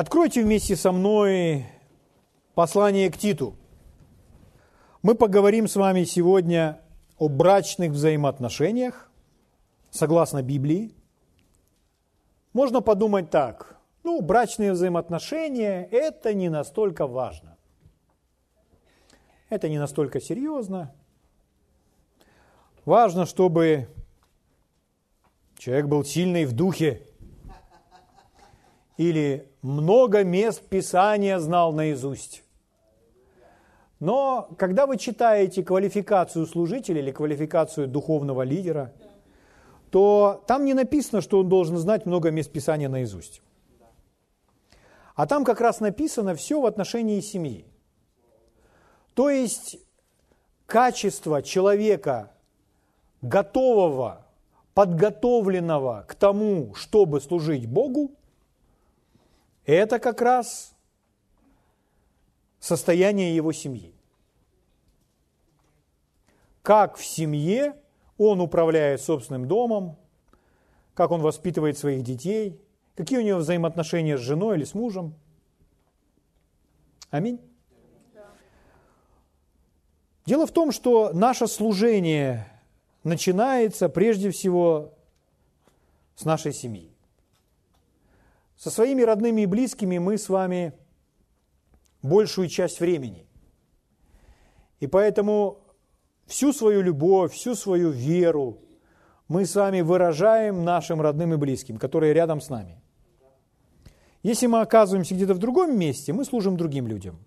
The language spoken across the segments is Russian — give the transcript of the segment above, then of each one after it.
Откройте вместе со мной послание к Титу. Мы поговорим с вами сегодня о брачных взаимоотношениях, согласно Библии. Можно подумать так, ну, брачные взаимоотношения – это не настолько важно. Это не настолько серьезно. Важно, чтобы человек был сильный в духе, или много мест Писания знал наизусть. Но когда вы читаете квалификацию служителя или квалификацию духовного лидера, то там не написано, что он должен знать много мест Писания наизусть. А там как раз написано все в отношении семьи. То есть качество человека, готового, подготовленного к тому, чтобы служить Богу, это как раз состояние его семьи. Как в семье он управляет собственным домом, как он воспитывает своих детей, какие у него взаимоотношения с женой или с мужем. Аминь. Дело в том, что наше служение начинается прежде всего с нашей семьи. Со своими родными и близкими мы с вами большую часть времени. И поэтому всю свою любовь, всю свою веру мы с вами выражаем нашим родным и близким, которые рядом с нами. Если мы оказываемся где-то в другом месте, мы служим другим людям.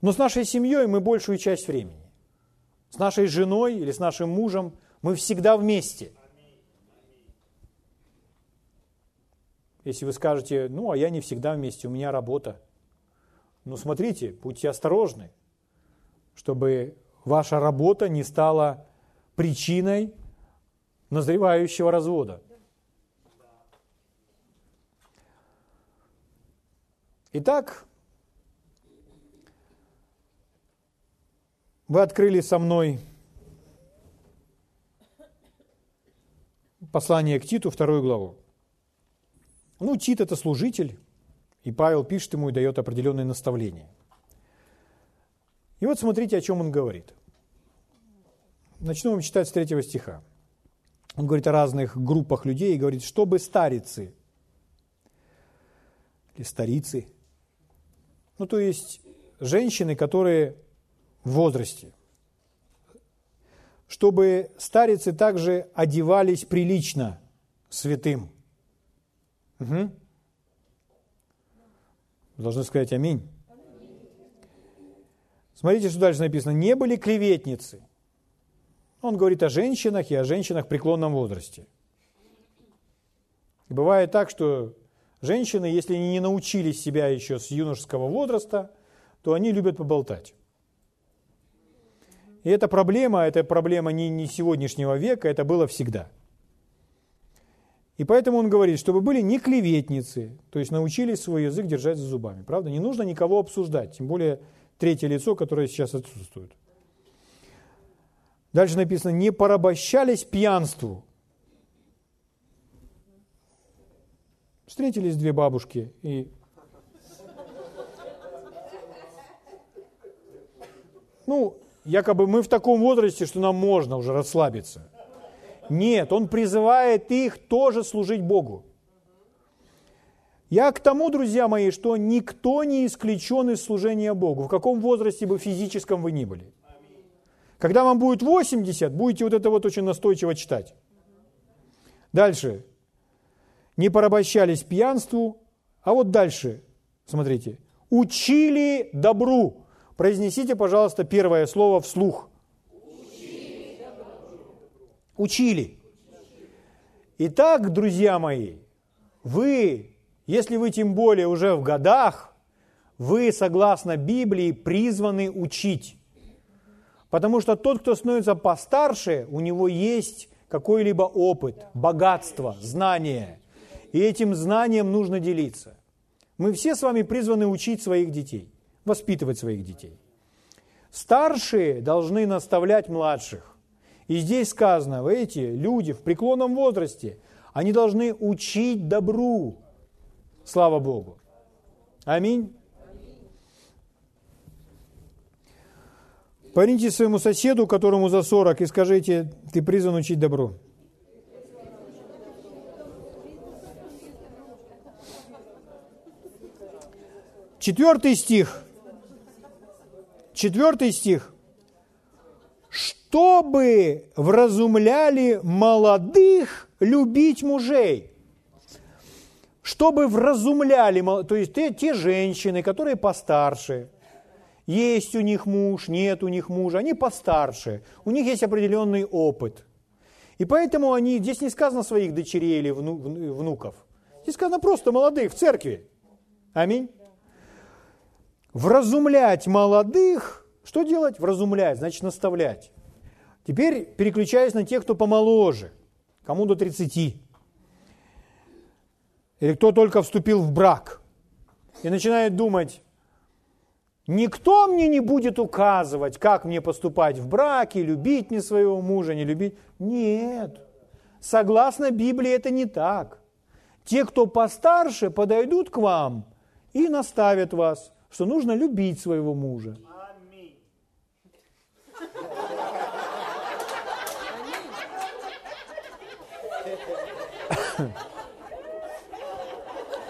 Но с нашей семьей мы большую часть времени. С нашей женой или с нашим мужем мы всегда вместе – Если вы скажете, ну, а я не всегда вместе, у меня работа. Ну, смотрите, будьте осторожны, чтобы ваша работа не стала причиной назревающего развода. Итак, вы открыли со мной послание к Титу, вторую главу. Ну, Тит – это служитель, и Павел пишет ему и дает определенные наставления. И вот смотрите, о чем он говорит. Начну вам читать с третьего стиха. Он говорит о разных группах людей и говорит, чтобы старицы или старицы, ну то есть женщины, которые в возрасте, чтобы старицы также одевались прилично святым – Угу. Должны сказать аминь. Смотрите, что дальше написано. Не были клеветницы. Он говорит о женщинах и о женщинах в преклонном возрасте. Бывает так, что женщины, если они не научились себя еще с юношеского возраста, то они любят поболтать. И эта проблема, это проблема не, не сегодняшнего века, это было всегда – и поэтому он говорит, чтобы были не клеветницы, то есть научились свой язык держать за зубами. Правда? Не нужно никого обсуждать, тем более третье лицо, которое сейчас отсутствует. Дальше написано, не порабощались пьянству. Встретились две бабушки и... Ну, якобы мы в таком возрасте, что нам можно уже расслабиться. Нет, он призывает их тоже служить Богу. Я к тому, друзья мои, что никто не исключен из служения Богу, в каком возрасте бы физическом вы ни были. Когда вам будет 80, будете вот это вот очень настойчиво читать. Дальше. Не порабощались пьянству, а вот дальше, смотрите. Учили добру. Произнесите, пожалуйста, первое слово вслух учили. Итак, друзья мои, вы, если вы тем более уже в годах, вы, согласно Библии, призваны учить. Потому что тот, кто становится постарше, у него есть какой-либо опыт, богатство, знание. И этим знанием нужно делиться. Мы все с вами призваны учить своих детей, воспитывать своих детей. Старшие должны наставлять младших. И здесь сказано, эти люди в преклонном возрасте, они должны учить добру. Слава Богу. Аминь. Поверните своему соседу, которому за 40, и скажите, ты призван учить добро. Четвертый стих. Четвертый стих. Чтобы вразумляли молодых любить мужей. Чтобы вразумляли, то есть те, те женщины, которые постарше, есть у них муж, нет у них мужа, они постарше, у них есть определенный опыт. И поэтому они, здесь не сказано своих дочерей или внуков, здесь сказано просто молодых в церкви. Аминь. Вразумлять молодых, что делать? Вразумлять, значит наставлять. Теперь переключаюсь на тех, кто помоложе, кому до 30. Или кто только вступил в брак и начинает думать, Никто мне не будет указывать, как мне поступать в браке, любить мне своего мужа, не любить. Нет. Согласно Библии это не так. Те, кто постарше, подойдут к вам и наставят вас, что нужно любить своего мужа.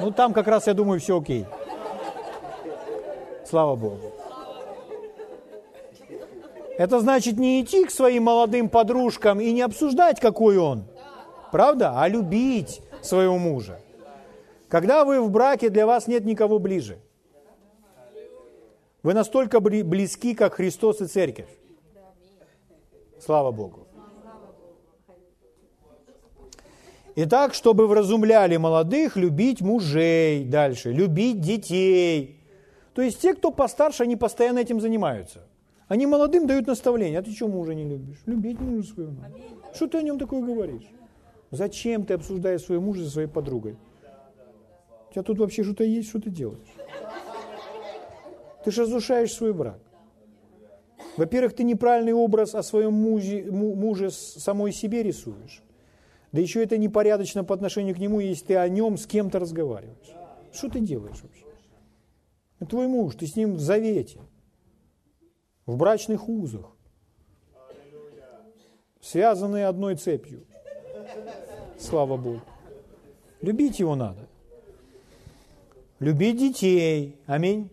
Ну, там как раз, я думаю, все окей. Слава Богу. Это значит не идти к своим молодым подружкам и не обсуждать, какой он. Правда? А любить своего мужа. Когда вы в браке, для вас нет никого ближе. Вы настолько близки, как Христос и Церковь. Слава Богу. Итак, чтобы вразумляли молодых, любить мужей дальше, любить детей, то есть те, кто постарше, они постоянно этим занимаются. Они молодым дают наставление. А ты что мужа не любишь? Любить мужа своего. Что ты о нем такое говоришь? Зачем ты обсуждаешь своего мужа со своей подругой? У тебя тут вообще что-то есть, что ты делаешь? Ты же разрушаешь свой брак. Во-первых, ты неправильный образ о своем муже, муже самой себе рисуешь. Да еще это непорядочно по отношению к нему, если ты о нем с кем-то разговариваешь. Что ты делаешь вообще? Это твой муж, ты с ним в завете, в брачных узах, связанные одной цепью. Слава Богу. Любить его надо. Любить детей. Аминь.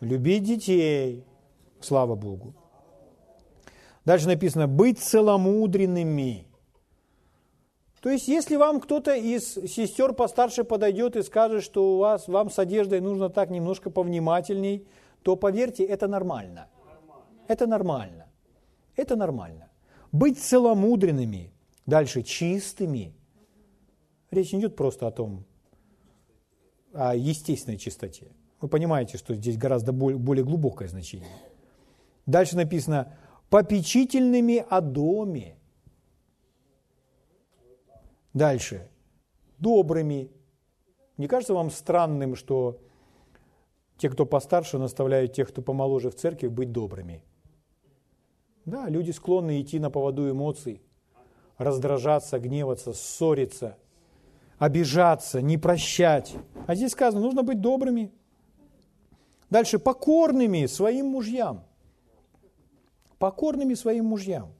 Любить детей. Слава Богу. Дальше написано, быть целомудренными. То есть, если вам кто-то из сестер постарше подойдет и скажет, что у вас, вам с одеждой нужно так немножко повнимательней, то поверьте, это нормально. Это нормально. Это нормально. Быть целомудренными, дальше чистыми. Речь не идет просто о том, о естественной чистоте. Вы понимаете, что здесь гораздо более глубокое значение. Дальше написано попечительными о доме. Дальше. Добрыми. Не кажется вам странным, что те, кто постарше, наставляют тех, кто помоложе в церкви, быть добрыми? Да, люди склонны идти на поводу эмоций, раздражаться, гневаться, ссориться, обижаться, не прощать. А здесь сказано, нужно быть добрыми. Дальше, покорными своим мужьям. Покорными своим мужьям.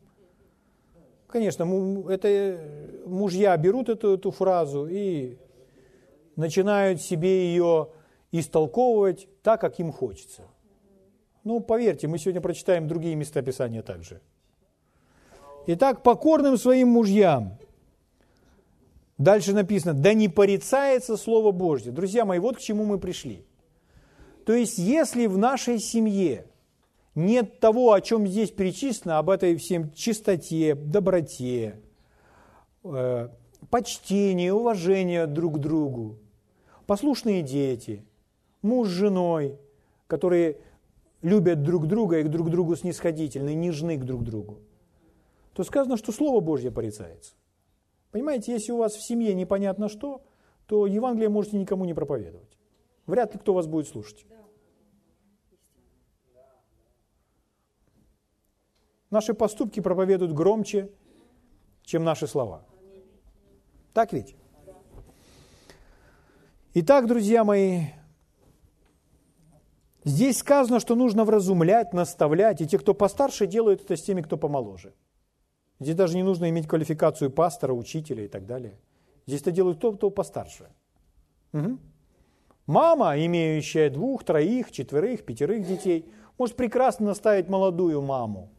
Конечно, это э, мужья берут эту, эту фразу и начинают себе ее истолковывать так, как им хочется. Ну, поверьте, мы сегодня прочитаем другие места Писания также. Итак, покорным своим мужьям. Дальше написано, да не порицается Слово Божье. Друзья мои, вот к чему мы пришли. То есть, если в нашей семье нет того, о чем здесь перечислено, об этой всем чистоте, доброте, э, почтении, уважении друг к другу, послушные дети, муж с женой, которые любят друг друга и друг к другу снисходительны, нежны к друг другу, то сказано, что Слово Божье порицается. Понимаете, если у вас в семье непонятно что, то Евангелие можете никому не проповедовать. Вряд ли кто вас будет слушать. Наши поступки проповедуют громче, чем наши слова. Так ведь? Итак, друзья мои, здесь сказано, что нужно вразумлять, наставлять, и те, кто постарше, делают это с теми, кто помоложе. Здесь даже не нужно иметь квалификацию пастора, учителя и так далее. Здесь это делают тот, кто постарше. Угу. Мама, имеющая двух, троих, четверых, пятерых детей, может прекрасно наставить молодую маму,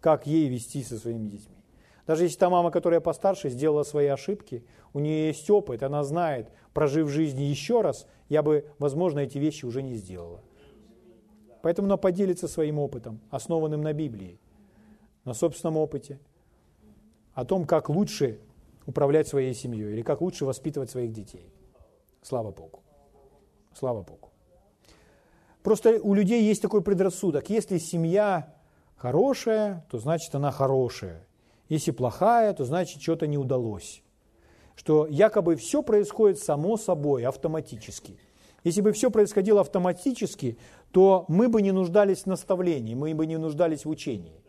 как ей вести со своими детьми. Даже если та мама, которая постарше, сделала свои ошибки, у нее есть опыт, она знает, прожив жизнь еще раз, я бы, возможно, эти вещи уже не сделала. Поэтому она поделится своим опытом, основанным на Библии, на собственном опыте, о том, как лучше управлять своей семьей или как лучше воспитывать своих детей. Слава Богу. Слава Богу. Просто у людей есть такой предрассудок. Если семья хорошая, то значит она хорошая. Если плохая, то значит что-то не удалось. Что якобы все происходит само собой, автоматически. Если бы все происходило автоматически, то мы бы не нуждались в наставлении, мы бы не нуждались в учении.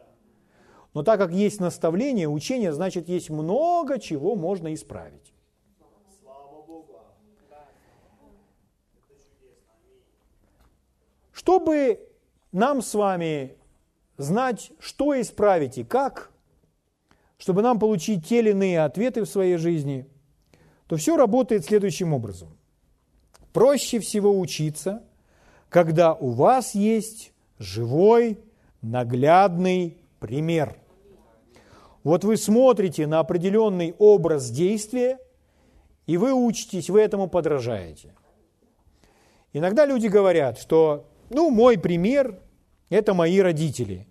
Но так как есть наставление, учение, значит, есть много чего можно исправить. Чтобы нам с вами знать, что исправить и как, чтобы нам получить те или иные ответы в своей жизни, то все работает следующим образом. Проще всего учиться, когда у вас есть живой, наглядный пример. Вот вы смотрите на определенный образ действия, и вы учитесь, вы этому подражаете. Иногда люди говорят, что, ну, мой пример – это мои родители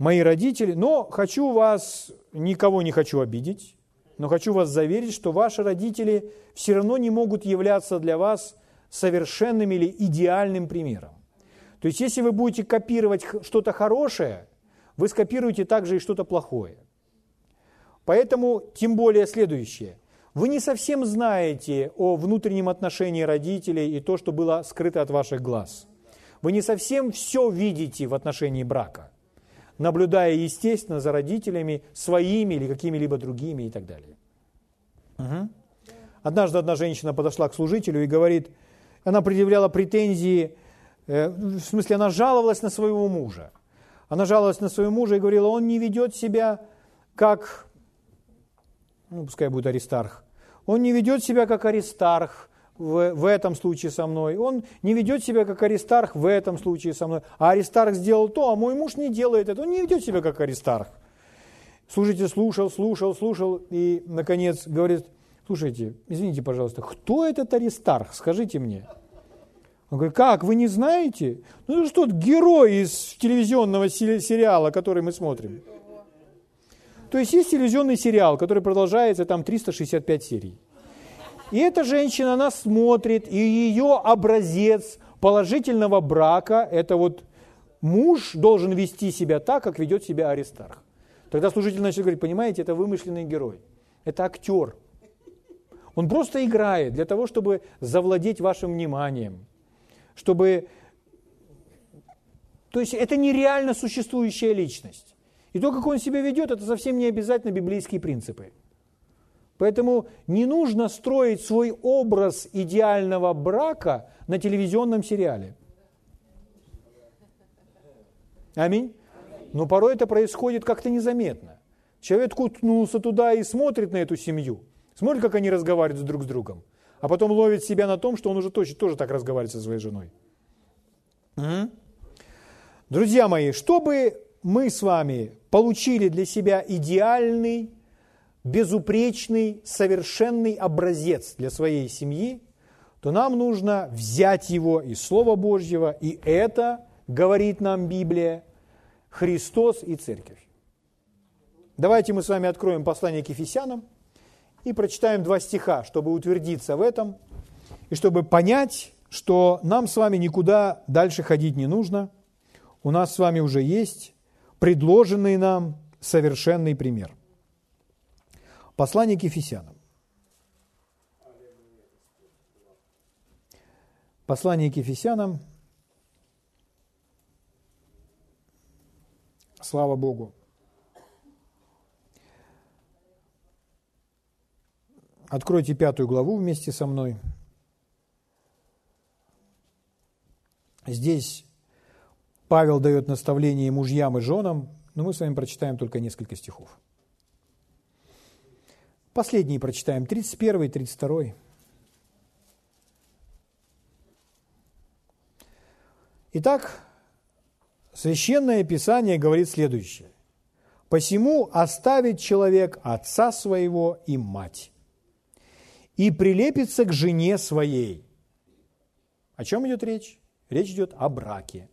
мои родители, но хочу вас, никого не хочу обидеть, но хочу вас заверить, что ваши родители все равно не могут являться для вас совершенным или идеальным примером. То есть, если вы будете копировать что-то хорошее, вы скопируете также и что-то плохое. Поэтому, тем более следующее. Вы не совсем знаете о внутреннем отношении родителей и то, что было скрыто от ваших глаз. Вы не совсем все видите в отношении брака наблюдая, естественно, за родителями своими или какими-либо другими и так далее. Угу. Однажды одна женщина подошла к служителю и говорит, она предъявляла претензии, э, в смысле, она жаловалась на своего мужа. Она жаловалась на своего мужа и говорила, он не ведет себя как, ну, пускай будет Аристарх, он не ведет себя как Аристарх, в, в этом случае со мной, он не ведет себя как Аристарх в этом случае со мной, а Аристарх сделал то, а мой муж не делает это, он не ведет себя как Аристарх. Слушайте, слушал, слушал, слушал и, наконец, говорит, слушайте, извините, пожалуйста, кто этот Аристарх, скажите мне. Он говорит, как, вы не знаете? Ну это что, герой из телевизионного сериала, который мы смотрим. То есть есть телевизионный сериал, который продолжается там 365 серий. И эта женщина, она смотрит, и ее образец положительного брака, это вот муж должен вести себя так, как ведет себя Аристарх. Тогда служитель начал говорить, понимаете, это вымышленный герой, это актер. Он просто играет для того, чтобы завладеть вашим вниманием, чтобы... То есть это нереально существующая личность. И то, как он себя ведет, это совсем не обязательно библейские принципы. Поэтому не нужно строить свой образ идеального брака на телевизионном сериале. Аминь. Но порой это происходит как-то незаметно. Человек кутнулся туда и смотрит на эту семью, смотрит, как они разговаривают друг с другом, а потом ловит себя на том, что он уже точно тоже так разговаривает со своей женой. Угу. Друзья мои, чтобы мы с вами получили для себя идеальный безупречный, совершенный образец для своей семьи, то нам нужно взять его из Слова Божьего, и это, говорит нам Библия, Христос и Церковь. Давайте мы с вами откроем послание к Ефесянам и прочитаем два стиха, чтобы утвердиться в этом, и чтобы понять, что нам с вами никуда дальше ходить не нужно. У нас с вами уже есть предложенный нам совершенный пример. Послание к Ефесянам. Послание к Ефесянам. Слава Богу. Откройте пятую главу вместе со мной. Здесь Павел дает наставление мужьям и женам, но мы с вами прочитаем только несколько стихов. Последний прочитаем, 31 и 32. Итак, Священное Писание говорит следующее. «Посему оставит человек отца своего и мать, и прилепится к жене своей». О чем идет речь? Речь идет о браке,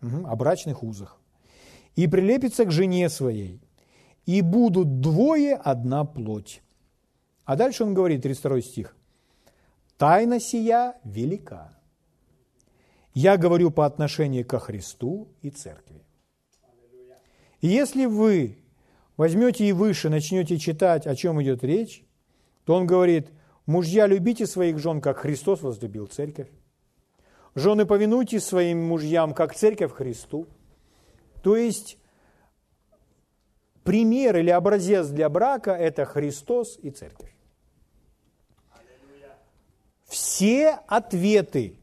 угу, о брачных узах. «И прилепится к жене своей, и будут двое одна плоть». А дальше он говорит, 32 стих, «Тайна сия велика, я говорю по отношению ко Христу и Церкви. И если вы возьмете и выше начнете читать, о чем идет речь, то он говорит, мужья, любите своих жен, как Христос возлюбил Церковь. Жены, повинуйтесь своим мужьям, как Церковь Христу. То есть пример или образец для брака – это Христос и Церковь. Все ответы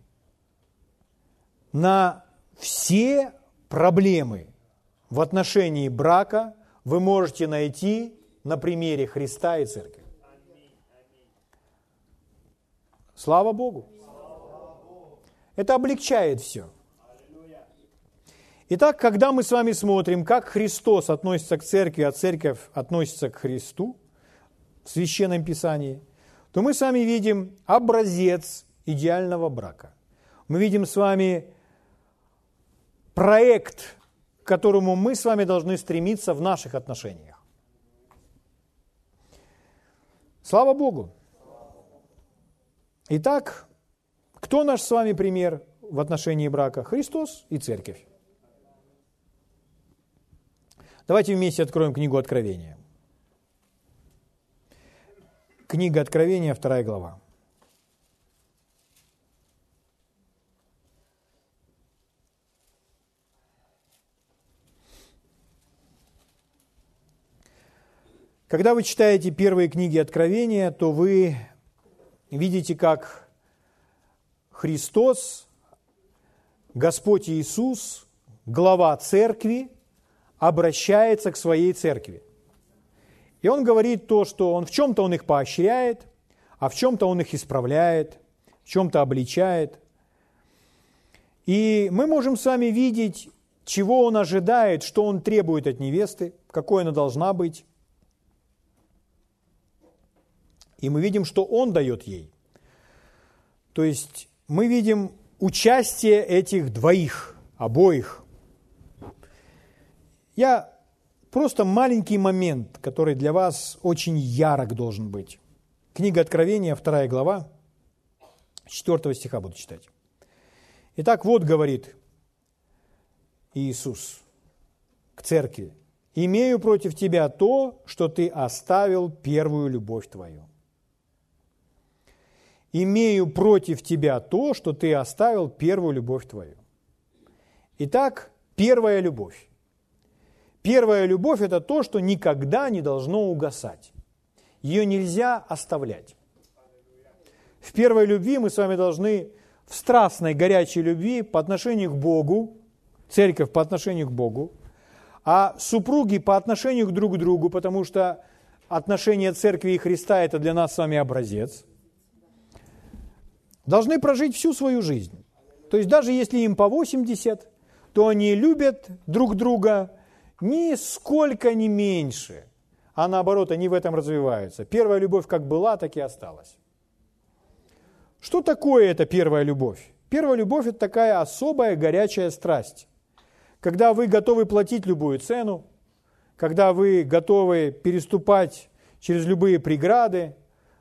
на все проблемы в отношении брака вы можете найти на примере Христа и Церкви. Слава Богу! Это облегчает все. Итак, когда мы с вами смотрим, как Христос относится к церкви, а церковь относится к Христу в Священном Писании, то мы с вами видим образец идеального брака. Мы видим с вами проект, к которому мы с вами должны стремиться в наших отношениях. Слава Богу! Итак, кто наш с вами пример в отношении брака? Христос и Церковь. Давайте вместе откроем книгу Откровения. Книга Откровения, вторая глава. Когда вы читаете первые книги Откровения, то вы видите, как Христос, Господь Иисус, глава церкви, обращается к своей церкви. И он говорит то, что он в чем-то он их поощряет, а в чем-то он их исправляет, в чем-то обличает. И мы можем с вами видеть, чего он ожидает, что он требует от невесты, какой она должна быть. И мы видим, что Он дает ей. То есть мы видим участие этих двоих, обоих. Я просто маленький момент, который для вас очень ярок должен быть. Книга Откровения, вторая глава, 4 стиха буду читать. Итак, вот говорит Иисус к церкви. «Имею против тебя то, что ты оставил первую любовь твою» имею против тебя то, что ты оставил первую любовь твою. Итак, первая любовь. Первая любовь – это то, что никогда не должно угасать. Ее нельзя оставлять. В первой любви мы с вами должны в страстной, горячей любви по отношению к Богу, церковь по отношению к Богу, а супруги по отношению к друг другу, потому что отношение церкви и Христа – это для нас с вами образец – должны прожить всю свою жизнь. То есть даже если им по 80, то они любят друг друга нисколько не меньше, а наоборот, они в этом развиваются. Первая любовь как была, так и осталась. Что такое эта первая любовь? Первая любовь – это такая особая горячая страсть, когда вы готовы платить любую цену, когда вы готовы переступать через любые преграды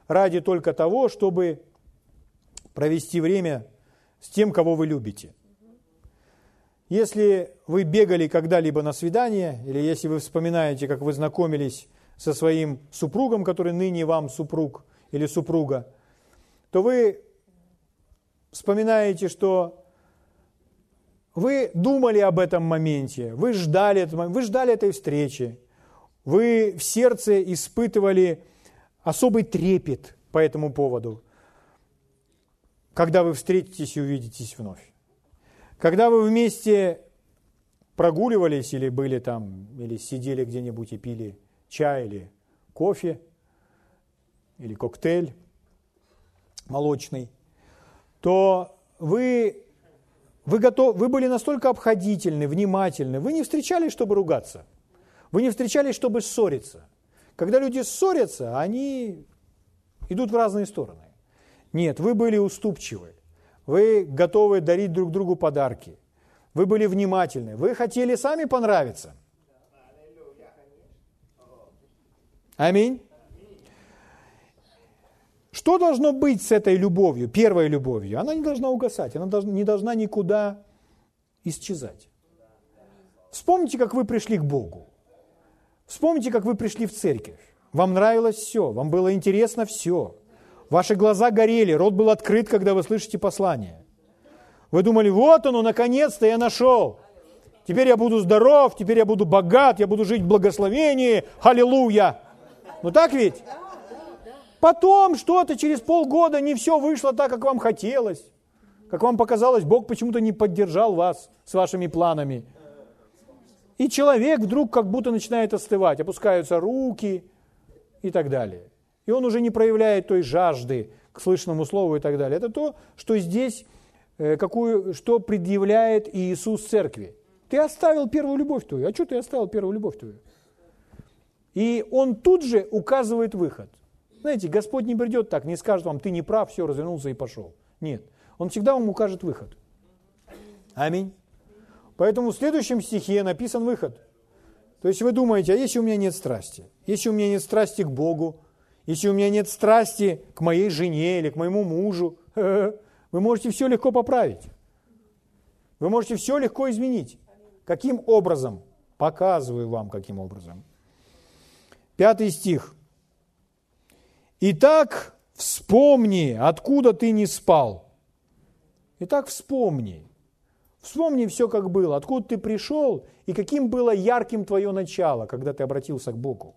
ради только того, чтобы провести время с тем, кого вы любите. Если вы бегали когда-либо на свидание, или если вы вспоминаете, как вы знакомились со своим супругом, который ныне вам супруг или супруга, то вы вспоминаете, что вы думали об этом моменте, вы ждали, вы ждали этой встречи, вы в сердце испытывали особый трепет по этому поводу когда вы встретитесь и увидитесь вновь. Когда вы вместе прогуливались или были там, или сидели где-нибудь и пили чай или кофе, или коктейль молочный, то вы, вы, готов, вы были настолько обходительны, внимательны, вы не встречались, чтобы ругаться, вы не встречались, чтобы ссориться. Когда люди ссорятся, они идут в разные стороны. Нет, вы были уступчивы, вы готовы дарить друг другу подарки, вы были внимательны, вы хотели сами понравиться. Аминь. Что должно быть с этой любовью, первой любовью? Она не должна угасать, она не должна никуда исчезать. Вспомните, как вы пришли к Богу. Вспомните, как вы пришли в церковь. Вам нравилось все, вам было интересно все. Ваши глаза горели, рот был открыт, когда вы слышите послание. Вы думали, вот оно, наконец-то я нашел. Теперь я буду здоров, теперь я буду богат, я буду жить в благословении. Аллилуйя. Ну так ведь? Потом что-то через полгода не все вышло так, как вам хотелось. Как вам показалось, Бог почему-то не поддержал вас с вашими планами. И человек вдруг как будто начинает остывать, опускаются руки и так далее. И он уже не проявляет той жажды к слышному слову и так далее. Это то, что здесь, э, какую, что предъявляет Иисус церкви. Ты оставил первую любовь твою. А что ты оставил первую любовь твою? И он тут же указывает выход. Знаете, Господь не придет так, не скажет вам, ты не прав, все, развернулся и пошел. Нет. Он всегда вам укажет выход. Аминь. Поэтому в следующем стихе написан выход. То есть вы думаете, а если у меня нет страсти? Если у меня нет страсти к Богу, если у меня нет страсти к моей жене или к моему мужу, вы можете все легко поправить. Вы можете все легко изменить. Каким образом? Показываю вам, каким образом. Пятый стих. Итак, вспомни, откуда ты не спал. Итак, вспомни. Вспомни все, как было, откуда ты пришел и каким было ярким твое начало, когда ты обратился к Богу.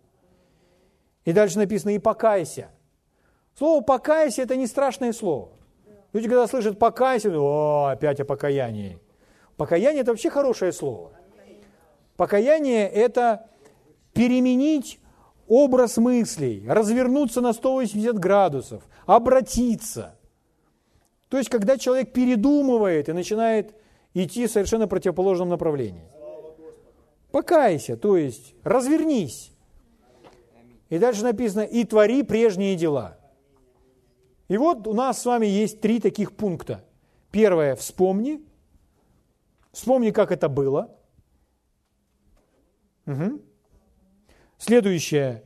И дальше написано «и покайся». Слово «покайся» – это не страшное слово. Люди, когда слышат «покайся», о, опять о покаянии. Покаяние – это вообще хорошее слово. Покаяние – это переменить образ мыслей, развернуться на 180 градусов, обратиться. То есть, когда человек передумывает и начинает идти в совершенно противоположном направлении. Покайся, то есть развернись. И дальше написано, и твори прежние дела. И вот у нас с вами есть три таких пункта. Первое, вспомни. Вспомни, как это было. Угу. Следующее,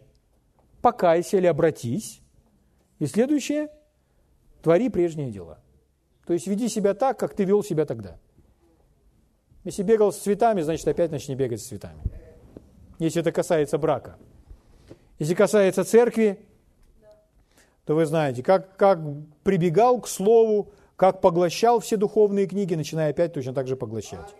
покайся или обратись. И следующее, твори прежние дела. То есть веди себя так, как ты вел себя тогда. Если бегал с цветами, значит опять начни бегать с цветами. Если это касается брака. Если касается церкви, то вы знаете, как, как прибегал к слову, как поглощал все духовные книги, начиная опять точно так же поглощать.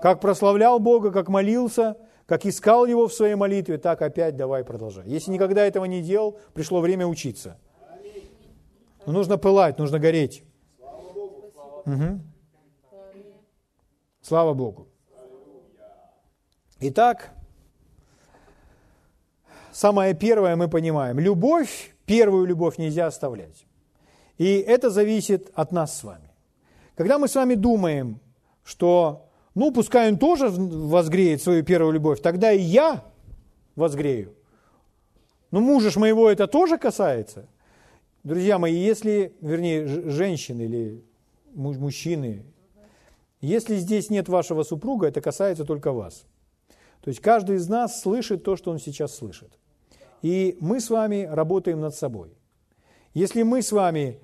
Как прославлял Бога, как молился – как искал его в своей молитве, так опять давай продолжай. Если никогда этого не делал, пришло время учиться. Но нужно пылать, нужно гореть. Угу. Слава Богу. Итак, самое первое мы понимаем. Любовь, первую любовь нельзя оставлять. И это зависит от нас с вами. Когда мы с вами думаем, что ну, пускай он тоже возгреет свою первую любовь, тогда и я возгрею. Но мужа ж моего это тоже касается. Друзья мои, если, вернее, женщины или мужчины, если здесь нет вашего супруга, это касается только вас. То есть каждый из нас слышит то, что он сейчас слышит. И мы с вами работаем над собой. Если мы с вами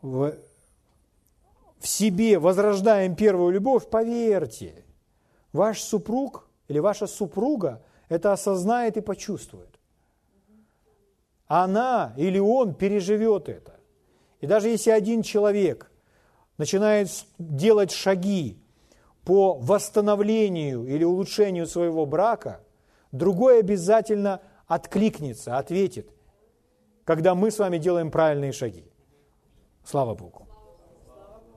в себе возрождаем первую любовь, поверьте, ваш супруг или ваша супруга это осознает и почувствует. Она или он переживет это. И даже если один человек начинает делать шаги по восстановлению или улучшению своего брака, другой обязательно откликнется, ответит, когда мы с вами делаем правильные шаги. Слава Богу.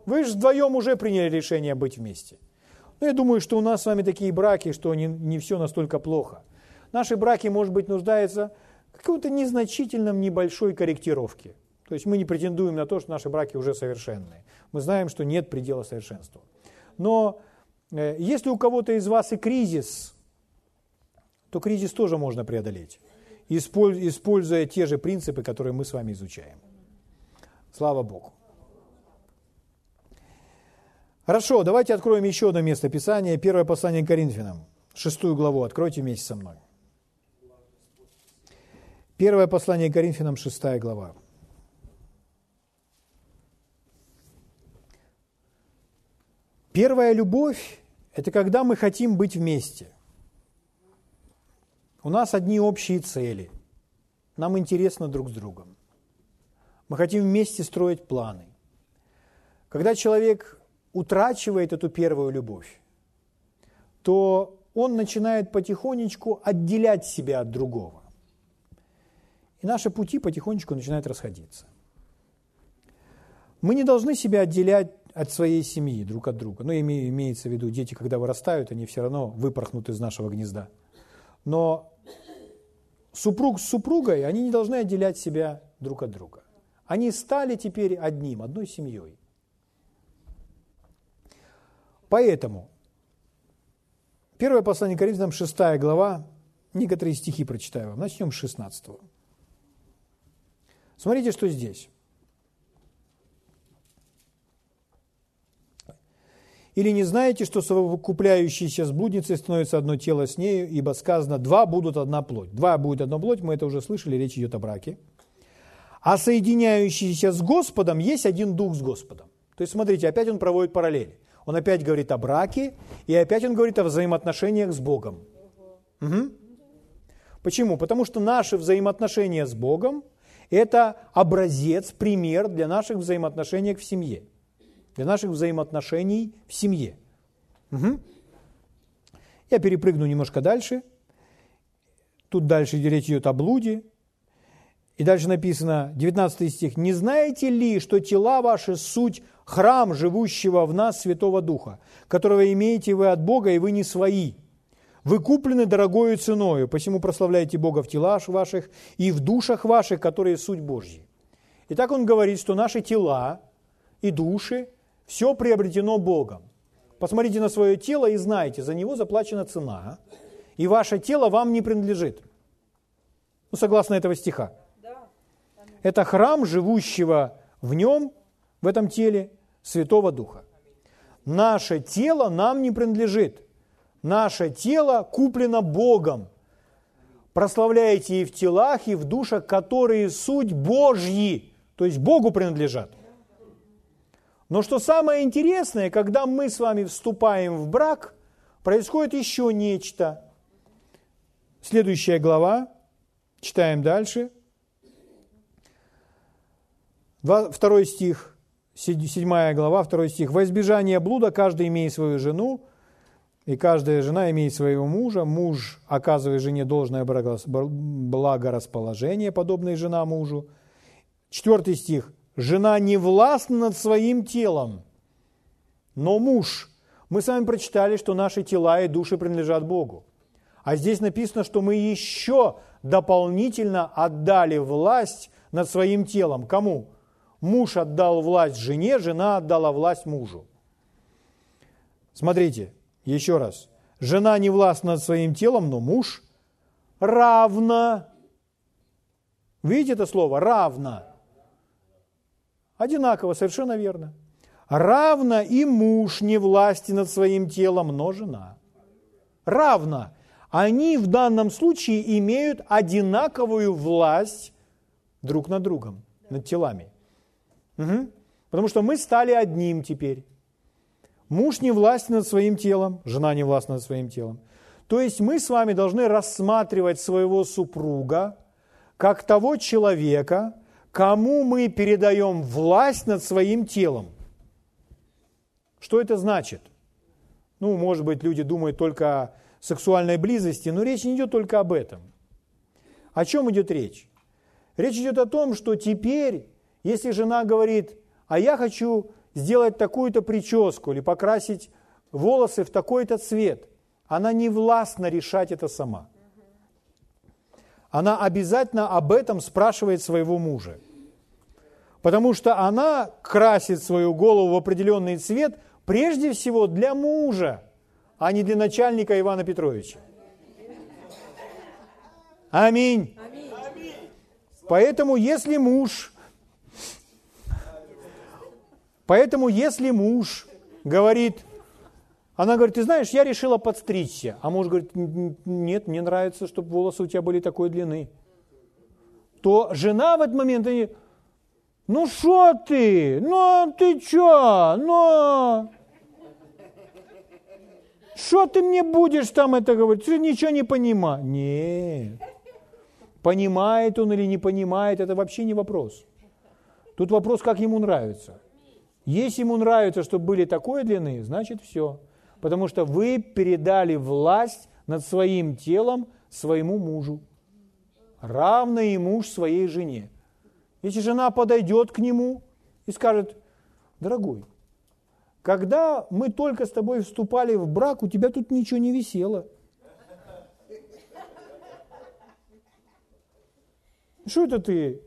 Вы же вдвоем уже приняли решение быть вместе. Но я думаю, что у нас с вами такие браки, что не, не все настолько плохо. Наши браки, может быть, нуждаются в какой-то незначительном небольшой корректировке. То есть мы не претендуем на то, что наши браки уже совершенные. Мы знаем, что нет предела совершенству. Но э, если у кого-то из вас и кризис, то кризис тоже можно преодолеть, используя те же принципы, которые мы с вами изучаем. Слава Богу. Хорошо, давайте откроем еще одно место Писания. Первое послание к Коринфянам, шестую главу. Откройте вместе со мной. Первое послание к Коринфянам, шестая глава. Первая любовь – это когда мы хотим быть вместе. У нас одни общие цели. Нам интересно друг с другом. Мы хотим вместе строить планы. Когда человек утрачивает эту первую любовь, то он начинает потихонечку отделять себя от другого. И наши пути потихонечку начинают расходиться. Мы не должны себя отделять от своей семьи, друг от друга. Ну, имеется в виду, дети, когда вырастают, они все равно выпорхнут из нашего гнезда. Но супруг с супругой, они не должны отделять себя друг от друга. Они стали теперь одним, одной семьей. Поэтому, первое послание Коринфянам, 6 глава, некоторые стихи прочитаю вам. Начнем с 16. Смотрите, что здесь. Или не знаете, что совокупляющиеся с блудницей становится одно тело с нею, ибо сказано, два будут одна плоть. Два будет одна плоть, мы это уже слышали, речь идет о браке. А соединяющиеся с Господом есть один дух с Господом. То есть, смотрите, опять он проводит параллели. Он опять говорит о браке, и опять он говорит о взаимоотношениях с Богом. Угу. Почему? Потому что наши взаимоотношения с Богом – это образец, пример для наших взаимоотношений в семье для наших взаимоотношений в семье. Угу. Я перепрыгну немножко дальше. Тут дальше речь идет о блуде. И дальше написано, 19 стих, «Не знаете ли, что тела ваши – суть храм живущего в нас Святого Духа, которого имеете вы от Бога, и вы не свои? Вы куплены дорогою ценою, посему прославляйте Бога в телах ваших и в душах ваших, которые суть Божьи». Итак, он говорит, что наши тела и души все приобретено Богом. Посмотрите на свое тело и знайте, за него заплачена цена, и ваше тело вам не принадлежит. Ну, согласно этого стиха. Это храм живущего в нем, в этом теле, Святого Духа. Наше тело нам не принадлежит. Наше тело куплено Богом. Прославляйте и в телах, и в душах, которые суть Божьи, то есть Богу принадлежат. Но что самое интересное, когда мы с вами вступаем в брак, происходит еще нечто. Следующая глава, читаем дальше. Второй стих, седьмая глава, второй стих. «Во избежание блуда каждый имеет свою жену, и каждая жена имеет своего мужа. Муж оказывает жене должное благорасположение, подобное жена мужу». Четвертый стих. Жена не властна над своим телом, но муж. Мы с вами прочитали, что наши тела и души принадлежат Богу. А здесь написано, что мы еще дополнительно отдали власть над своим телом. Кому? Муж отдал власть жене, жена отдала власть мужу. Смотрите, еще раз. Жена не властна над своим телом, но муж равно. Видите это слово? Равно. Одинаково, совершенно верно. Равно и муж не власти над своим телом, но жена. Равно. Они в данном случае имеют одинаковую власть друг над другом, над телами. Угу. Потому что мы стали одним теперь. Муж не властен над своим телом, жена не властна над своим телом. То есть мы с вами должны рассматривать своего супруга как того человека, кому мы передаем власть над своим телом. Что это значит? Ну, может быть, люди думают только о сексуальной близости, но речь не идет только об этом. О чем идет речь? Речь идет о том, что теперь, если жена говорит, а я хочу сделать такую-то прическу или покрасить волосы в такой-то цвет. Она не властна решать это сама. Она обязательно об этом спрашивает своего мужа. Потому что она красит свою голову в определенный цвет прежде всего для мужа, а не для начальника Ивана Петровича. Аминь. Поэтому если муж, поэтому если муж говорит, она говорит, ты знаешь, я решила подстричься. А муж говорит, нет, мне нравится, чтобы волосы у тебя были такой длины. То жена в этот момент, ну что ты, ну ты что, ну... Что ты мне будешь там это говорить? Ты ничего не понимаешь. Нет. Понимает он или не понимает, это вообще не вопрос. Тут вопрос, как ему нравится. Если ему нравится, чтобы были такой длины, значит все. Потому что вы передали власть над своим телом своему мужу. Равно и муж своей жене. Если жена подойдет к нему и скажет, дорогой, когда мы только с тобой вступали в брак, у тебя тут ничего не висело. Что это ты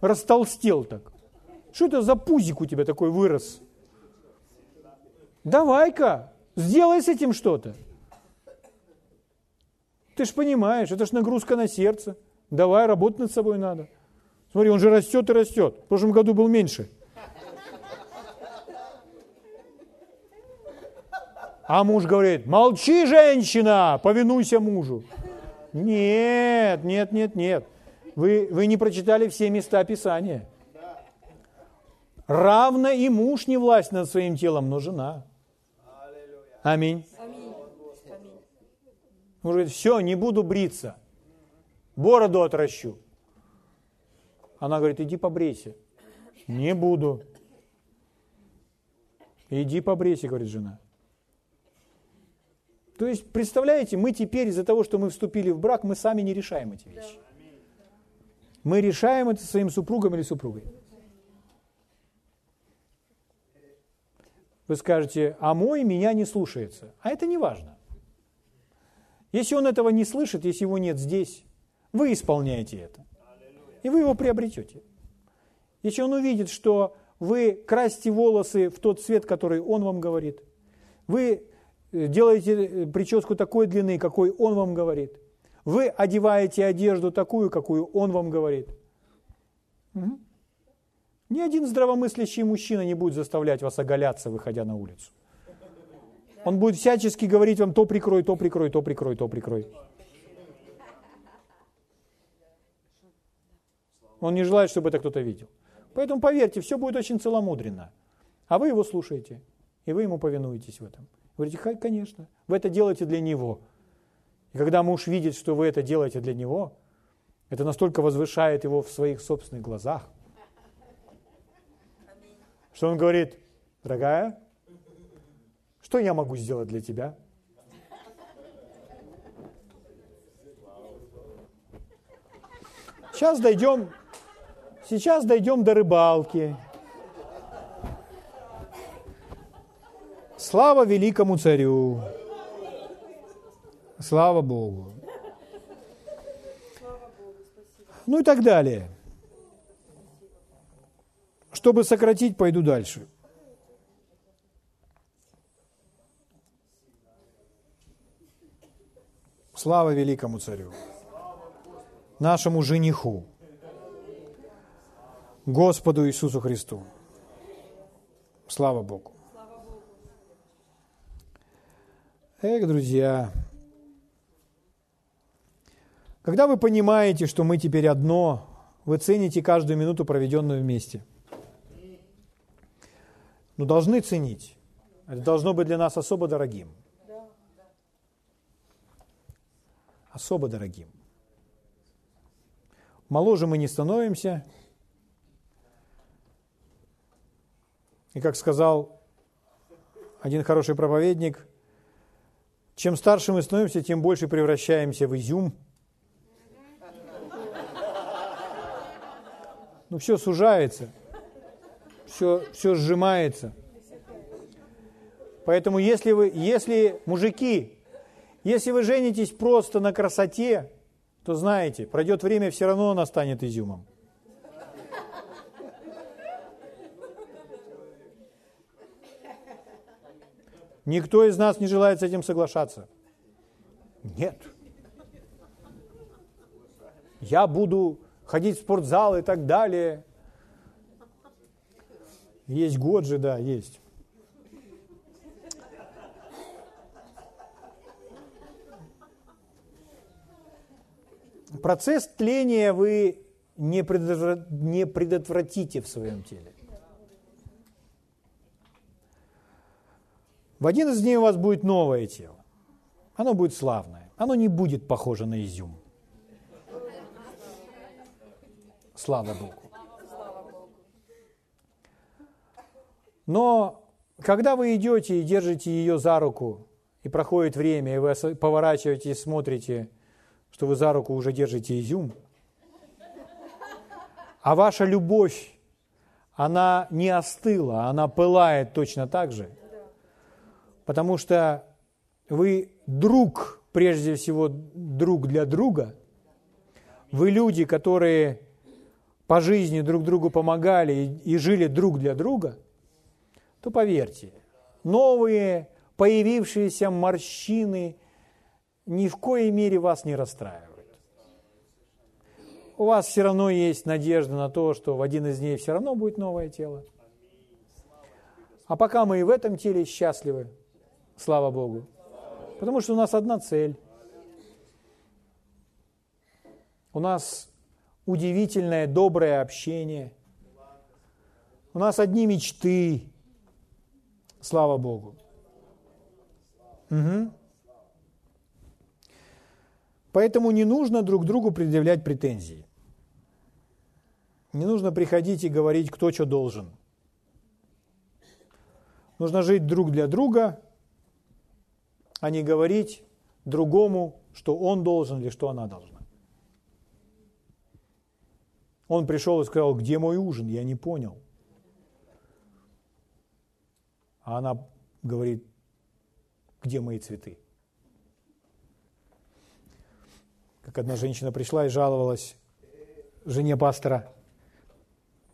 растолстел так? Что это за пузик у тебя такой вырос? Давай-ка, сделай с этим что-то. Ты ж понимаешь, это ж нагрузка на сердце. Давай, работать над собой надо. Смотри, он же растет и растет. В прошлом году был меньше. А муж говорит, молчи, женщина, повинуйся мужу. Нет, нет, нет, нет. Вы, вы не прочитали все места Писания. Равно и муж не власть над своим телом, но жена. Аминь. Муж говорит, все, не буду бриться. Бороду отращу. Она говорит, иди побрейся. Не буду. Иди побрейся, говорит жена. То есть, представляете, мы теперь из-за того, что мы вступили в брак, мы сами не решаем эти вещи. Мы решаем это своим супругом или супругой. Вы скажете, а мой меня не слушается. А это не важно. Если он этого не слышит, если его нет здесь, вы исполняете это. И вы его приобретете. Если он увидит, что вы красите волосы в тот цвет, который он вам говорит, вы Э, делаете э, прическу такой длины, какой он вам говорит. Вы одеваете одежду такую, какую он вам говорит. Угу. Ни один здравомыслящий мужчина не будет заставлять вас оголяться, выходя на улицу. Он будет всячески говорить вам то прикрой, то прикрой, то прикрой, то прикрой. Он не желает, чтобы это кто-то видел. Поэтому поверьте, все будет очень целомудренно. А вы его слушаете, и вы ему повинуетесь в этом. Говорите, конечно, вы это делаете для него. И когда муж видит, что вы это делаете для него, это настолько возвышает его в своих собственных глазах, что он говорит, дорогая, что я могу сделать для тебя? Сейчас дойдем, сейчас дойдем до рыбалки. Слава великому царю! Слава Богу! Ну и так далее. Чтобы сократить, пойду дальше. Слава великому царю, нашему жениху, Господу Иисусу Христу. Слава Богу. Эх, друзья, когда вы понимаете, что мы теперь одно, вы цените каждую минуту, проведенную вместе. Но должны ценить. Это должно быть для нас особо дорогим. Особо дорогим. Моложе мы не становимся. И как сказал один хороший проповедник, чем старше мы становимся, тем больше превращаемся в изюм. Ну все сужается. Все, все сжимается. Поэтому если вы, если, мужики, если вы женитесь просто на красоте, то знаете, пройдет время, все равно она станет изюмом. Никто из нас не желает с этим соглашаться. Нет. Я буду ходить в спортзал и так далее. Есть год же, да, есть. Процесс тления вы не, предотвратите в своем теле. В один из дней у вас будет новое тело. Оно будет славное. Оно не будет похоже на изюм. Слава Богу. Но когда вы идете и держите ее за руку, и проходит время, и вы поворачиваетесь и смотрите, что вы за руку уже держите изюм, а ваша любовь, она не остыла, она пылает точно так же – потому что вы друг, прежде всего, друг для друга. Вы люди, которые по жизни друг другу помогали и, и жили друг для друга, то поверьте, новые появившиеся морщины ни в коей мере вас не расстраивают. У вас все равно есть надежда на то, что в один из дней все равно будет новое тело. А пока мы и в этом теле счастливы, Слава Богу. Потому что у нас одна цель. У нас удивительное, доброе общение. У нас одни мечты. Слава Богу. Угу. Поэтому не нужно друг другу предъявлять претензии. Не нужно приходить и говорить, кто что должен. Нужно жить друг для друга, а не говорить другому, что он должен или что она должна. Он пришел и сказал, где мой ужин? Я не понял. А она говорит, где мои цветы? Как одна женщина пришла и жаловалась жене пастора.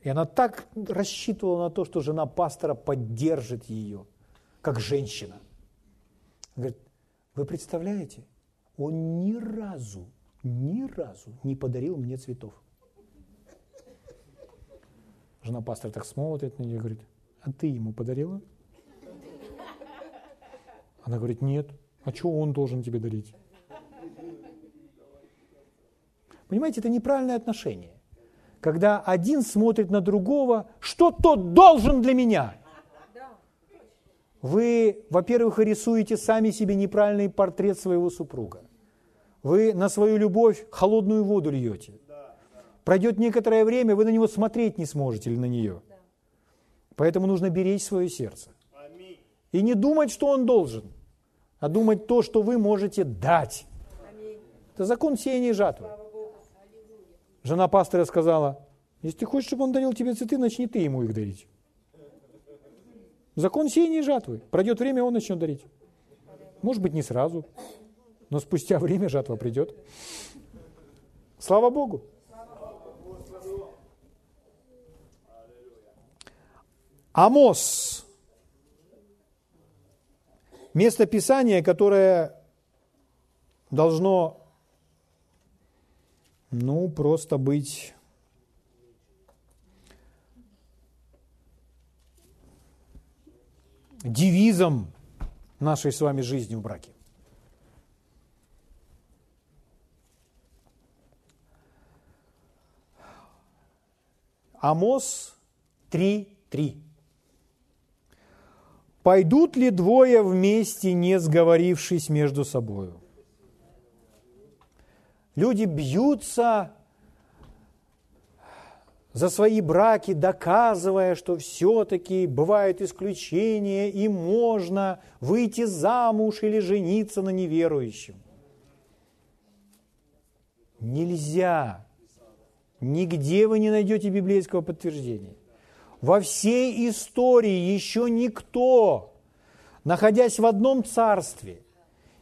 И она так рассчитывала на то, что жена пастора поддержит ее, как женщина. Говорит, вы представляете, он ни разу, ни разу не подарил мне цветов. Жена пастора так смотрит на нее и говорит, а ты ему подарила? Она говорит, нет. А что он должен тебе дарить? Понимаете, это неправильное отношение. Когда один смотрит на другого, что тот должен для меня – вы, во-первых, рисуете сами себе неправильный портрет своего супруга. Вы на свою любовь холодную воду льете. Пройдет некоторое время, вы на него смотреть не сможете или на нее. Поэтому нужно беречь свое сердце. И не думать, что он должен, а думать то, что вы можете дать. Это закон сеяния и жатвы. Жена пастора сказала, если ты хочешь, чтобы он дарил тебе цветы, начни ты ему их дарить. Закон сеяния и жатвы. Пройдет время, он начнет дарить. Может быть, не сразу, но спустя время жатва придет. Слава Богу. Амос. Место Писания, которое должно, ну, просто быть девизом нашей с вами жизни в браке. Амос 3.3. «Пойдут ли двое вместе, не сговорившись между собою?» Люди бьются за свои браки, доказывая, что все-таки бывают исключения и можно выйти замуж или жениться на неверующем. Нельзя. Нигде вы не найдете библейского подтверждения. Во всей истории еще никто, находясь в одном царстве,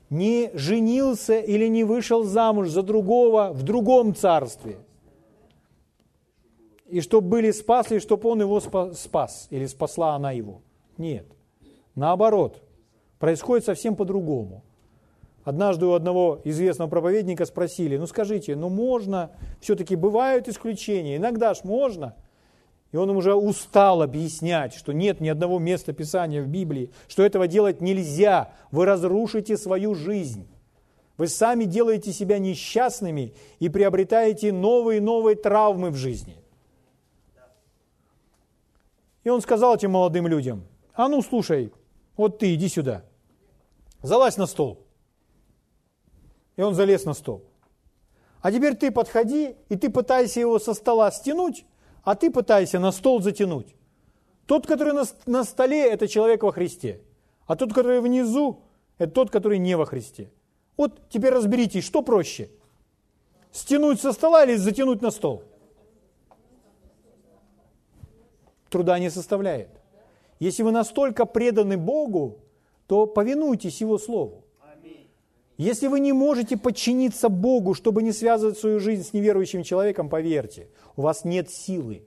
не женился или не вышел замуж за другого в другом царстве. И чтобы были спасли, чтобы он его спас, или спасла она его. Нет. Наоборот, происходит совсем по-другому. Однажды у одного известного проповедника спросили, ну скажите, ну можно, все-таки бывают исключения, иногда ж можно. И он уже устал объяснять, что нет ни одного места Писания в Библии, что этого делать нельзя. Вы разрушите свою жизнь. Вы сами делаете себя несчастными и приобретаете новые и новые травмы в жизни. И он сказал этим молодым людям, а ну слушай, вот ты иди сюда, залазь на стол. И он залез на стол. А теперь ты подходи, и ты пытайся его со стола стянуть, а ты пытайся на стол затянуть. Тот, который на, на столе, это человек во Христе. А тот, который внизу, это тот, который не во Христе. Вот теперь разберитесь, что проще? Стянуть со стола или затянуть на стол? Труда не составляет. Если вы настолько преданы Богу, то повинуйтесь Его Слову. Если вы не можете подчиниться Богу, чтобы не связывать свою жизнь с неверующим человеком, поверьте, у вас нет силы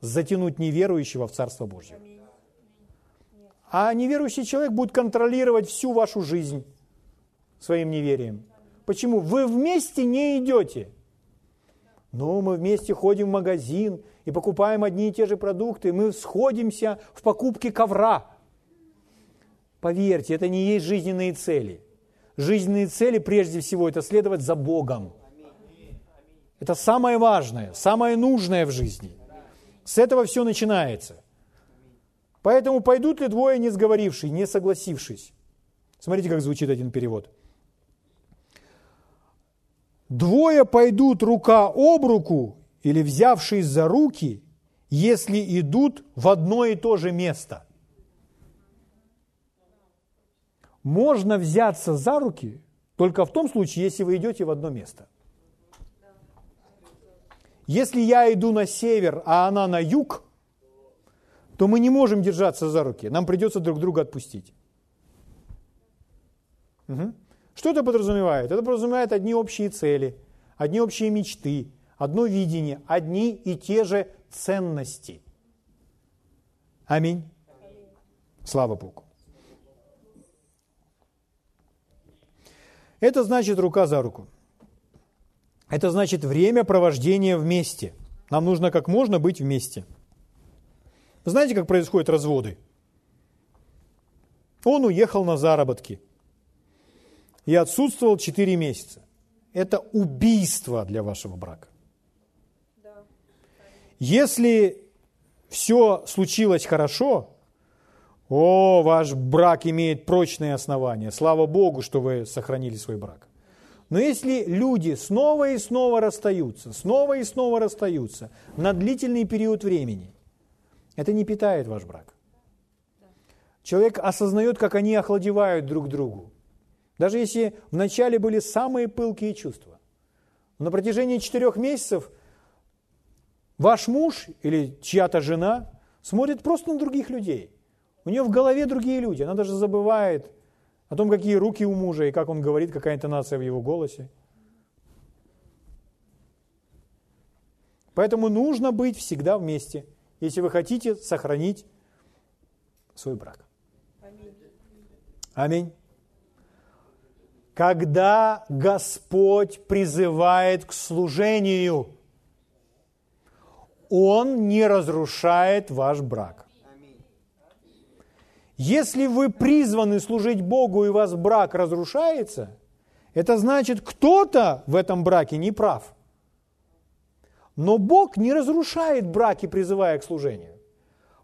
затянуть неверующего в Царство Божье. А неверующий человек будет контролировать всю вашу жизнь своим неверием. Почему? Вы вместе не идете. Ну, мы вместе ходим в магазин и покупаем одни и те же продукты. Мы сходимся в покупке ковра. Поверьте, это не есть жизненные цели – жизненные цели прежде всего это следовать за Богом. Это самое важное, самое нужное в жизни. С этого все начинается. Поэтому пойдут ли двое не сговорившие, не согласившись? Смотрите, как звучит один перевод. Двое пойдут рука об руку или взявшись за руки, если идут в одно и то же место – можно взяться за руки только в том случае, если вы идете в одно место. Если я иду на север, а она на юг, то мы не можем держаться за руки. Нам придется друг друга отпустить. Угу. Что это подразумевает? Это подразумевает одни общие цели, одни общие мечты, одно видение, одни и те же ценности. Аминь. Слава Богу. Это значит рука за руку. Это значит время провождения вместе. Нам нужно как можно быть вместе. Вы знаете, как происходят разводы? Он уехал на заработки и отсутствовал 4 месяца. Это убийство для вашего брака. Если все случилось хорошо, о, ваш брак имеет прочные основания. Слава Богу, что вы сохранили свой брак. Но если люди снова и снова расстаются, снова и снова расстаются на длительный период времени, это не питает ваш брак. Человек осознает, как они охладевают друг другу. Даже если вначале были самые пылкие чувства. На протяжении четырех месяцев ваш муж или чья-то жена смотрит просто на других людей – у нее в голове другие люди. Она даже забывает о том, какие руки у мужа и как он говорит, какая интонация в его голосе. Поэтому нужно быть всегда вместе, если вы хотите сохранить свой брак. Аминь. Когда Господь призывает к служению, Он не разрушает ваш брак. Если вы призваны служить Богу и вас брак разрушается, это значит, кто-то в этом браке не прав. Но Бог не разрушает браки, призывая к служению.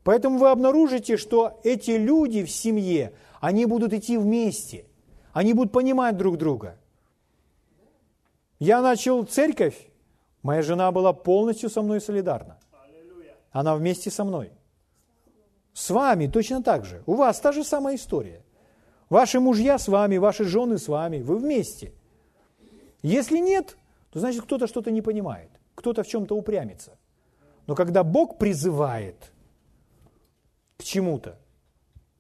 Поэтому вы обнаружите, что эти люди в семье, они будут идти вместе, они будут понимать друг друга. Я начал церковь, моя жена была полностью со мной солидарна. Она вместе со мной. С вами точно так же. У вас та же самая история. Ваши мужья с вами, ваши жены с вами, вы вместе. Если нет, то значит кто-то что-то не понимает, кто-то в чем-то упрямится. Но когда Бог призывает, к чему-то,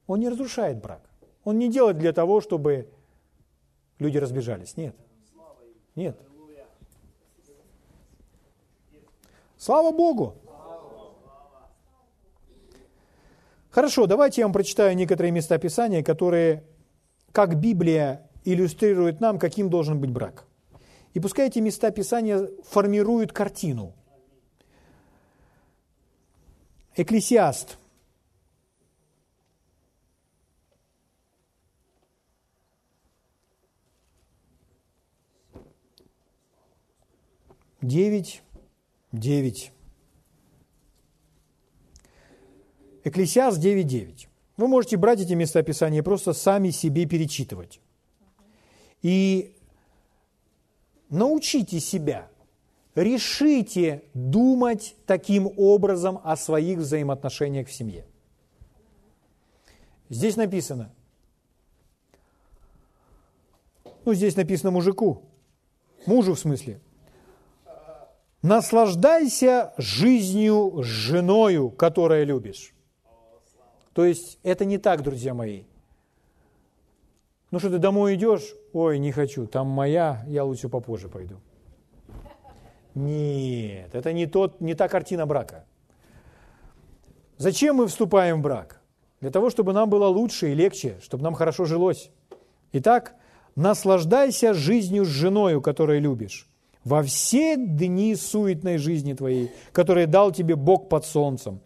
он не разрушает брак. Он не делает для того, чтобы люди разбежались. Нет. Нет. Слава Богу! Хорошо, давайте я вам прочитаю некоторые места Писания, которые, как Библия иллюстрирует нам, каким должен быть брак. И пускай эти места Писания формируют картину. Экклесиаст. Девять, девять. Экклесиаст 9.9. Вы можете брать эти места Писания и просто сами себе перечитывать. И научите себя, решите думать таким образом о своих взаимоотношениях в семье. Здесь написано, ну здесь написано мужику, мужу в смысле, наслаждайся жизнью с женою, которая любишь. То есть это не так, друзья мои. Ну что ты домой идешь? Ой, не хочу, там моя, я лучше попозже пойду. Нет, это не, тот, не та картина брака. Зачем мы вступаем в брак? Для того, чтобы нам было лучше и легче, чтобы нам хорошо жилось. Итак, наслаждайся жизнью с женою, которую любишь, во все дни суетной жизни твоей, которые дал тебе Бог под солнцем,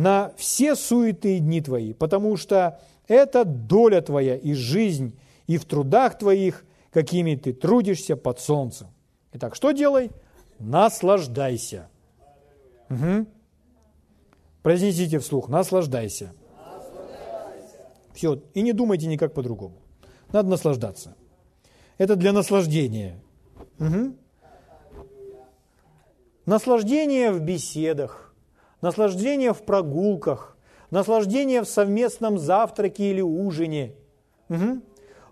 на все суетные дни твои, потому что это доля твоя и жизнь, и в трудах твоих, какими ты трудишься под солнцем. Итак, что делай? Наслаждайся. Угу. Произнесите вслух, наслаждайся. наслаждайся. Все, и не думайте никак по-другому. Надо наслаждаться. Это для наслаждения. Угу. Наслаждение в беседах, наслаждение в прогулках, наслаждение в совместном завтраке или ужине, угу.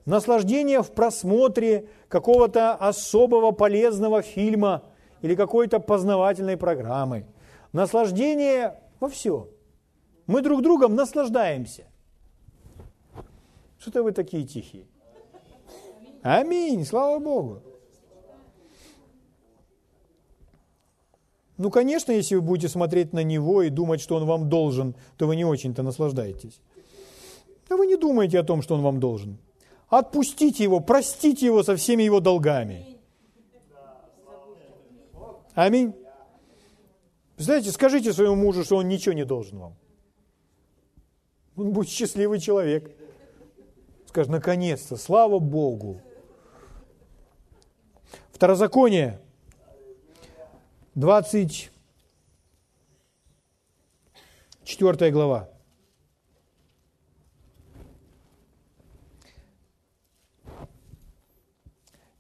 наслаждение в просмотре какого-то особого полезного фильма или какой-то познавательной программы, наслаждение во все. Мы друг другом наслаждаемся. Что-то вы такие тихие. Аминь, слава Богу. Ну, конечно, если вы будете смотреть на него и думать, что он вам должен, то вы не очень-то наслаждаетесь. А вы не думаете о том, что он вам должен. Отпустите его, простите его со всеми его долгами. Аминь. Знаете, скажите своему мужу, что он ничего не должен вам. Он будет счастливый человек. Скажет, наконец-то, слава Богу. Второзаконие, 24 глава.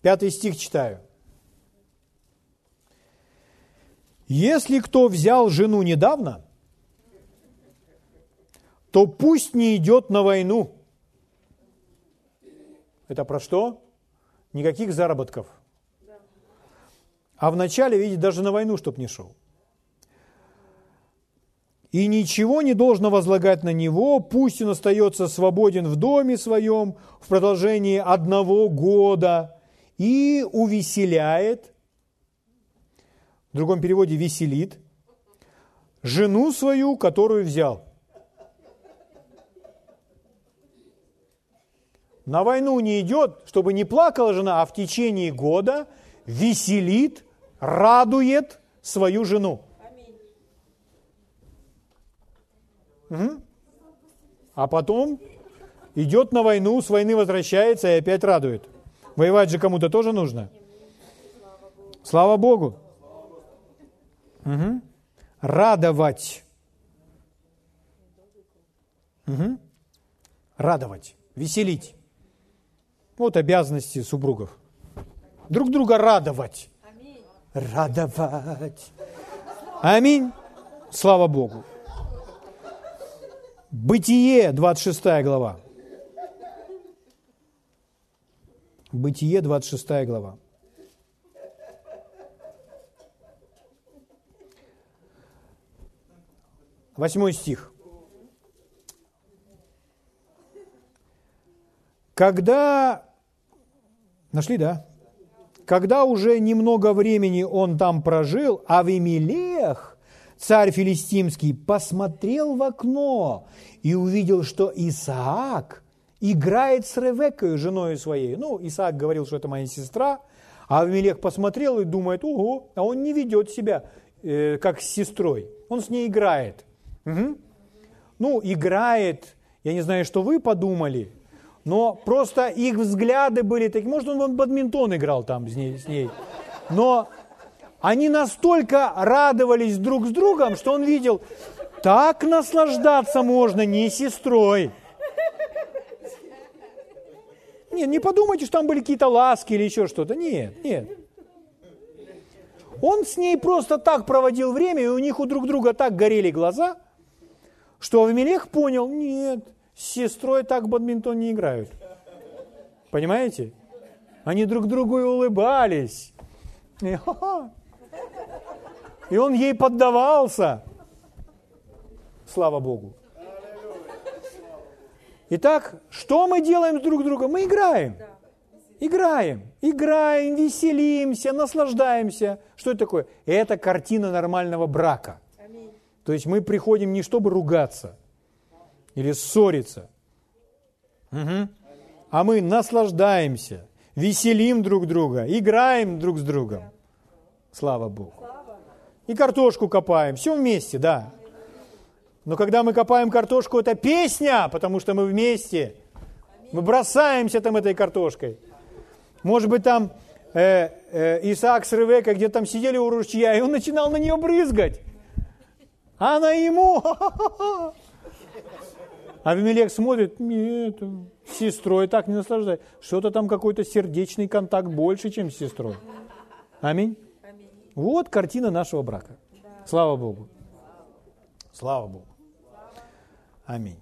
Пятый стих читаю. Если кто взял жену недавно, то пусть не идет на войну. Это про что? Никаких заработков. А вначале, видите, даже на войну, чтоб не шел. И ничего не должно возлагать на него, пусть он остается свободен в доме своем в продолжении одного года и увеселяет, в другом переводе веселит, жену свою, которую взял. На войну не идет, чтобы не плакала жена, а в течение года веселит радует свою жену. Угу. А потом идет на войну, с войны возвращается и опять радует. Воевать же кому-то тоже нужно. Слава Богу. Угу. Радовать. Угу. Радовать, веселить. Вот обязанности супругов. Друг друга радовать радовать. Аминь. Слава Богу. Бытие, 26 глава. Бытие, 26 глава. Восьмой стих. Когда... Нашли, да? Когда уже немного времени он там прожил, Авимелех, царь филистимский, посмотрел в окно и увидел, что Исаак играет с Ревеккой, женой своей. Ну, Исаак говорил, что это моя сестра, а Авимелех посмотрел и думает, ого, а он не ведет себя э, как с сестрой, он с ней играет. Угу. Ну, играет, я не знаю, что вы подумали, но просто их взгляды были такие, может, он в бадминтон играл там с ней, с ней. но они настолько радовались друг с другом, что он видел, так наслаждаться можно не сестрой. Нет, не подумайте, что там были какие-то ласки или еще что-то. Нет, нет. Он с ней просто так проводил время, и у них у друг друга так горели глаза, что Авимелех понял, нет, с сестрой так в бадминтон не играют. Понимаете? Они друг другу и улыбались. И, и он ей поддавался. Слава Богу. Итак, что мы делаем с друг другом? Мы играем. Играем, играем, веселимся, наслаждаемся. Что это такое? Это картина нормального брака. То есть мы приходим не чтобы ругаться или ссориться, угу. а мы наслаждаемся, веселим друг друга, играем друг с другом. Слава Богу. И картошку копаем, все вместе, да. Но когда мы копаем картошку, это песня, потому что мы вместе. Мы бросаемся там этой картошкой. Может быть, там э, э, Исаак с Ревекой где-то там сидели у ручья, и он начинал на нее брызгать. А она ему. А Авимелек смотрит, нет, с сестрой так не наслаждается. Что-то там какой-то сердечный контакт больше, чем с сестрой. Аминь. Аминь. Вот картина нашего брака. Да. Слава Богу. Слава Богу. Аминь.